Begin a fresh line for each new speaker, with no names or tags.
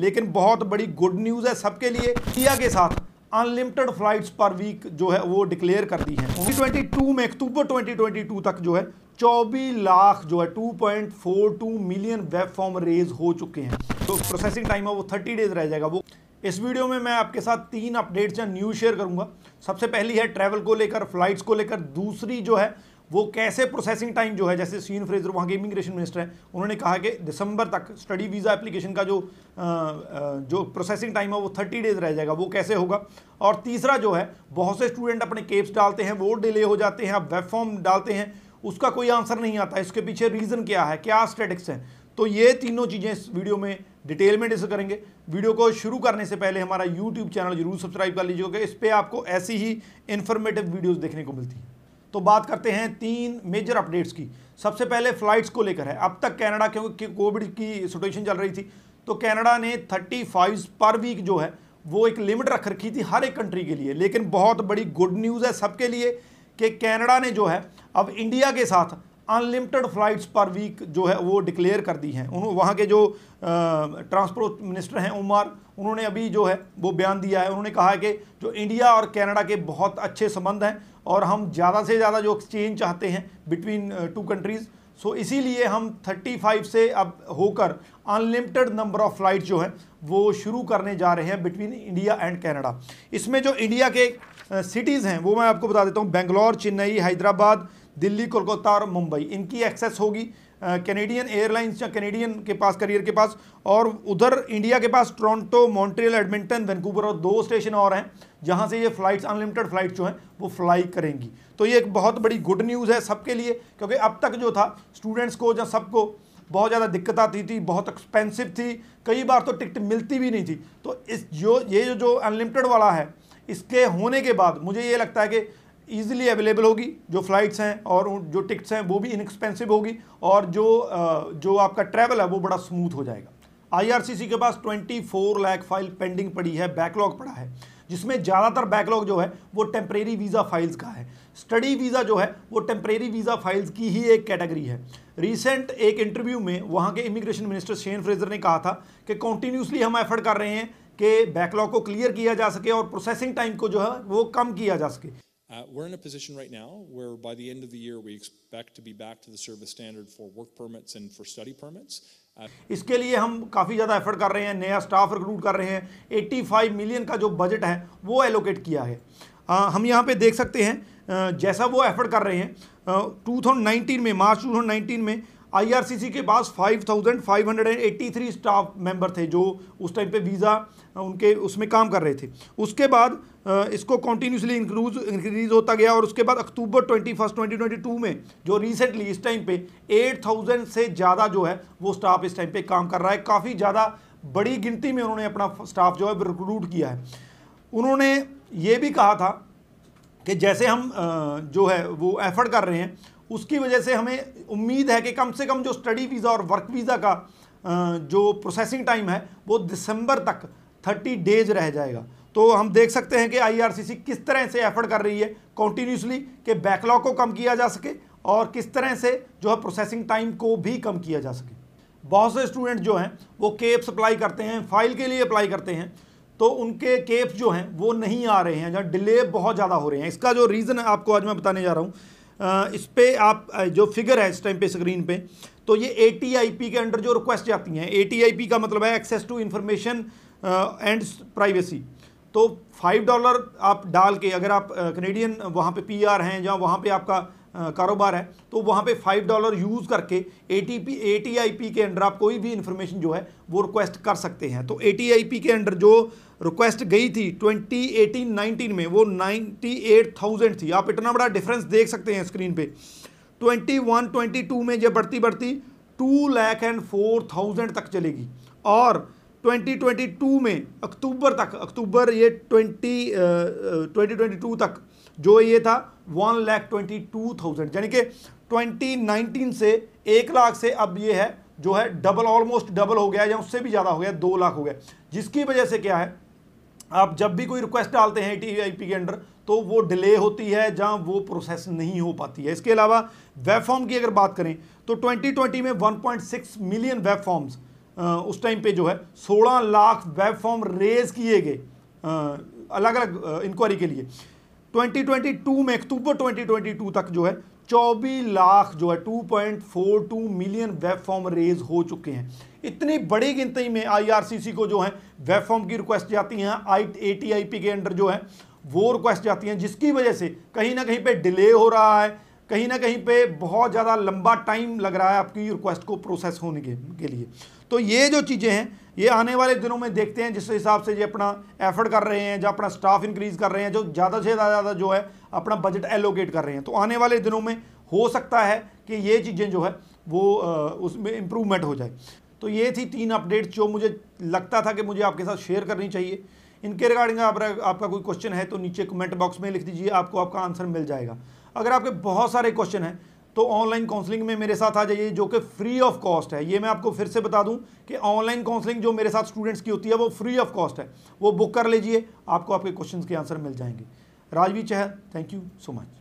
लेकिन बहुत बड़ी गुड न्यूज़ है सबके लिए इंडिया के साथ। अनलिमिटेड फ्लाइट्स पर वीक जो है वो डिक्लेयर कर दी है। ट्वेंटी टू में, अक्टूबर 2022 तक जो है 24 लाख जो है 2.42 मिलियन वेब फॉर्म रेज हो चुके हैं। तो प्रोसेसिंग टाइम है वो 30 डेज़ रह जाएगा। वो इस वीडियो में मैं आपके साथ तीन अपडेट्स या न्यूज़ शेयर करूँगा। सबसे पहली है ट्रैवल को लेकर फ्लाइट्स को लेकर। दूसरी जो है वो कैसे प्रोसेसिंग टाइम जो है जैसे सीन फ्रेजर वहाँ के इमिग्रेशन मिनिस्टर हैं उन्होंने कहा कि दिसंबर तक स्टडी वीज़ा एप्लीकेशन का जो आ, जो प्रोसेसिंग टाइम है वो थर्टी डेज़ रह जाएगा। वो कैसे होगा? और तीसरा जो है बहुत से स्टूडेंट अपने केप्स डालते हैं वो डिले हो जाते हैं अब वेब फॉर्म डालते हैं उसका कोई आंसर नहीं आता। इसके पीछे रीज़न क्या है? क्या स्टेटिक्स हैं? तो ये तीनों चीज़ें इस वीडियो में डिटेल में डिस्कस करेंगे। वीडियो को शुरू करने से पहले हमारा यूट्यूब चैनल ज़रूर सब्सक्राइब कर लीजिएगा इस पर आपको ऐसी ही इन्फॉर्मेटिव वीडियोज़ देखने को मिलती हैं। तो बात करते हैं तीन मेजर अपडेट्स की। सबसे पहले फ्लाइट्स को लेकर है। अब तक कनाडा क्योंकि कोविड की सिचुएशन चल रही थी? तो कनाडा ने 35 पर वीक जो है, वो एक लिमिट रख रखी थी हर एक कंट्री के लिए। लेकिन बहुत बड़ी गुड न्यूज़ है सबके लिए कि कनाडा ने जो है, अब इंडिया के साथ अनलिमिटेड फ्लाइट्स पर वीक जो है वो डिक्लेयर कर दी हैं। उन्होंने वहाँ के जो ट्रांसपोर्ट मिनिस्टर हैं, उमर, उन्होंने अभी जो है वो बयान दिया है। उन्होंने कहा है कि जो इंडिया और कनाडा के बहुत अच्छे संबंध हैं और हम ज़्यादा से ज़्यादा जो एक्सचेंज चाहते हैं बिटवीन टू कंट्रीज़ सो इसीलिए हम 35 से अब होकर अनलिमिटेड नंबर ऑफ़ फ़्लाइट जो हैं वो शुरू करने जा रहे हैं बिटवीन इंडिया एंड कनाडा इसमें जो इंडिया के सिटीज़ हैं, वो मैं आपको बता देता हूँ। बेंगलोर, चेन्नई, हैदराबाद दिल्ली, कोलकाता और मुंबई। इनकी एक्सेस होगी कैनेडियन एयरलाइंस या कैनेडियन के पास करियर के पास, और उधर इंडिया के पास टोरंटो मॉन्ट्रियल एडमिंटन वैंकूवर और दो स्टेशन और हैं, जहाँ से ये फ्लाइट्स अनलिमिटेड फ़्लाइट जो हैं, वो फ्लाई करेंगी। तो ये एक बहुत बड़ी गुड न्यूज़ है सबके लिए, क्योंकि अब तक जो था स्टूडेंट्स को या सबको बहुत ज़्यादा दिक्कत आती थी, बहुत एक्सपेंसिव थी, कई बार तो टिकट मिलती भी नहीं थी। तो इस जो, ये जो अनलिमिटेड वाला है, इसके होने के बाद मुझे ये लगता है कि ईजिली अवेलेबल होगी, जो फ़्लाइट्स हैं और जो टिकट्स हैं, वो भी इनएक्सपेंसिव होगी और जो जो आपका ट्रैवल है, वो बड़ा स्मूथ हो जाएगा। आईआरसीसी के पास 24 लाख फ़ाइल पेंडिंग पड़ी है बैकलॉग पड़ा है, जिसमें ज़्यादातर बैकलॉग जो है, वो टेम्परेरी वीज़ा फाइल्स का है। स्टडी वीज़ा जो है, वो टेम्परेरी वीज़ा फाइल्स की ही एक कैटेगरी है। रिसेंट एक इंटरव्यू में वहाँ के इमिग्रेशन मिनिस्टर शेन फ्रेजर ने कहा था कि कॉन्टीन्यूसली हम एफर्ट कर रहे हैं कि बैकलॉग को क्लियर किया जा सके और प्रोसेसिंग टाइम को जो है, वो कम किया जा सके।
Uh, we're in a position right now where by the end of the year we expect to be back to the service standard for work permits and for study permits.
Uh, इसके लिए हम काफ़ी ज़्यादा effort कर रहे हैं नया staff recruit कर रहे हैं 85 मिलियन का जो बजट है वो एलोकेट किया है आ, हम यहाँ पे देख सकते हैं जैसा वो एफर्ट कर रहे हैं 2019 में मार्च 2019 में आईआरसीसी के पास 5,583 स्टाफ मेंबर थे जो उस टाइम पे वीज़ा उनके उसमें काम कर रहे थे। उसके बाद इसको कॉन्टीन्यूसली इंक्रूज इंक्रीज होता गया और उसके बाद अक्टूबर ट्वेंटी फ़र्स्ट ट्वेंटी में जो रिसेंटली इस टाइम पे एट थाउज़ेंड से ज़्यादा जो है वो स्टाफ इस टाइम पे काम कर रहा है। काफ़ी ज़्यादा बड़ी गिनती में उन्होंने अपना स्टाफ जो है रिक्रूट किया है। उन्होंने ये भी कहा था कि जैसे हम जो है वो एफर्ट कर रहे हैं उसकी वजह से हमें उम्मीद है कि कम से कम जो स्टडी वीज़ा और वर्क वीज़ा का जो प्रोसेसिंग टाइम है, वो दिसंबर तक थर्टी डेज़ रह जाएगा। तो हम देख सकते हैं कि आईआरसीसी किस तरह से एफर्ट कर रही है कॉन्टीन्यूसली कि बैकलॉग को कम किया जा सके और किस तरह से जो है प्रोसेसिंग टाइम को भी कम किया जा सके। बहुत से स्टूडेंट जो हैं, वो केप्स अप्लाई करते हैं फ़ाइल के लिए अप्लाई करते हैं तो उनके केप्स जो हैं, वो नहीं आ रहे हैं जहाँ डिले बहुत ज़्यादा हो रहे हैं। इसका जो रीज़न आपको आज मैं बताने जा रहा हूँ इस पर आप जो फिगर है इस टाइम पे स्क्रीन पे तो ये एटीआईपी के अंडर जो रिक्वेस्ट जाती हैं एटीआईपी का मतलब है access to information and privacy तो फाइव डॉलर आप डाल के, अगर आप कनेडियन वहाँ पे पीआर हैं, या वहाँ पे आपका कारोबार है तो वहाँ पे फाइव डॉलर यूज़ करके A T P A T I P के अंडर आप कोई भी इन्फॉर्मेशन जो है, वो रिक्वेस्ट कर सकते हैं। तो ए टी आई पी के अंडर जो रिक्वेस्ट गई थी ट्वेंटी एटीन नाइनटीन में, वो नाइन्टी एट थाउज़ेंड थी। आप इतना बड़ा डिफरेंस देख सकते हैं स्क्रीन पे। ट्वेंटी वन ट्वेंटी टू में जब बढ़ती बढ़ती two lakh and four thousand तक चलेगी। और 2022 में, अक्टूबर तक, अक्टूबर ये 20 2022 तक जो ये था, one lakh twenty two thousand, यानी कि 2019 से एक लाख से अब ये है, जो है डबल, ऑलमोस्ट डबल हो गया या उससे भी ज़्यादा हो गया, दो लाख हो गया। जिसकी वजह से क्या है, आप जब भी कोई रिक्वेस्ट डालते हैं टी के अंडर तो वो डिले होती है जहाँ वो प्रोसेस नहीं हो पाती है। इसके अलावा वेब फॉर्म की अगर बात करें तो 2020 में 1.6 मिलियन वेब फॉर्म्स उस टाइम पे जो है 16 लाख वेब फॉर्म रेज किए गए अलग अलग इंक्वायरी के लिए। 2022 में, अक्टूबर 2022 तक जो है 24 लाख जो है 2.42 मिलियन वेब फॉर्म रेज हो चुके हैं। इतनी बड़ी गिनती में आईआरसीसी को जो है, वेब फॉर्म की रिक्वेस्ट जाती हैं आई के अंडर जो है, वो रिक्वेस्ट जाती हैं, जिसकी वजह से कहीं ना कहीं पे डिले हो रहा है कहीं ना कहीं पे बहुत ज़्यादा लंबा टाइम लग रहा है आपकी रिक्वेस्ट को प्रोसेस होने के, के लिए। तो ये जो चीज़ें हैं ये आने वाले दिनों में देखते हैं जिस हिसाब से ये अपना एफर्ट कर रहे हैं जो अपना स्टाफ इंक्रीज कर रहे हैं जो ज़्यादा से ज़्यादा जो है अपना बजट एलोकेट कर रहे हैं। तो आने वाले दिनों में हो सकता है कि ये चीज़ें जो है वो उसमें इम्प्रूवमेंट हो जाए। तो ये थी तीन अपडेट्स जो मुझे लगता था कि मुझे आपके साथ शेयर करनी चाहिए। इनके रिगार्डिंग आप, आपका कोई क्वेश्चन है तो नीचे कमेंट बॉक्स में लिख दीजिए आपको आपका आंसर मिल जाएगा। अगर आपके बहुत सारे क्वेश्चन हैं तो ऑनलाइन काउंसलिंग में मेरे साथ आ जाइए, जो कि फ्री ऑफ़ कॉस्ट है। ये मैं आपको फिर से बता दूँ कि ऑनलाइन काउंसलिंग जो मेरे साथ स्टूडेंट्स की होती है, वो फ्री ऑफ़ कॉस्ट है। वो बुक कर लीजिए, आपको आपके क्वेश्चन के आंसर मिल जाएँगे। Rajvi Chahal thank you so much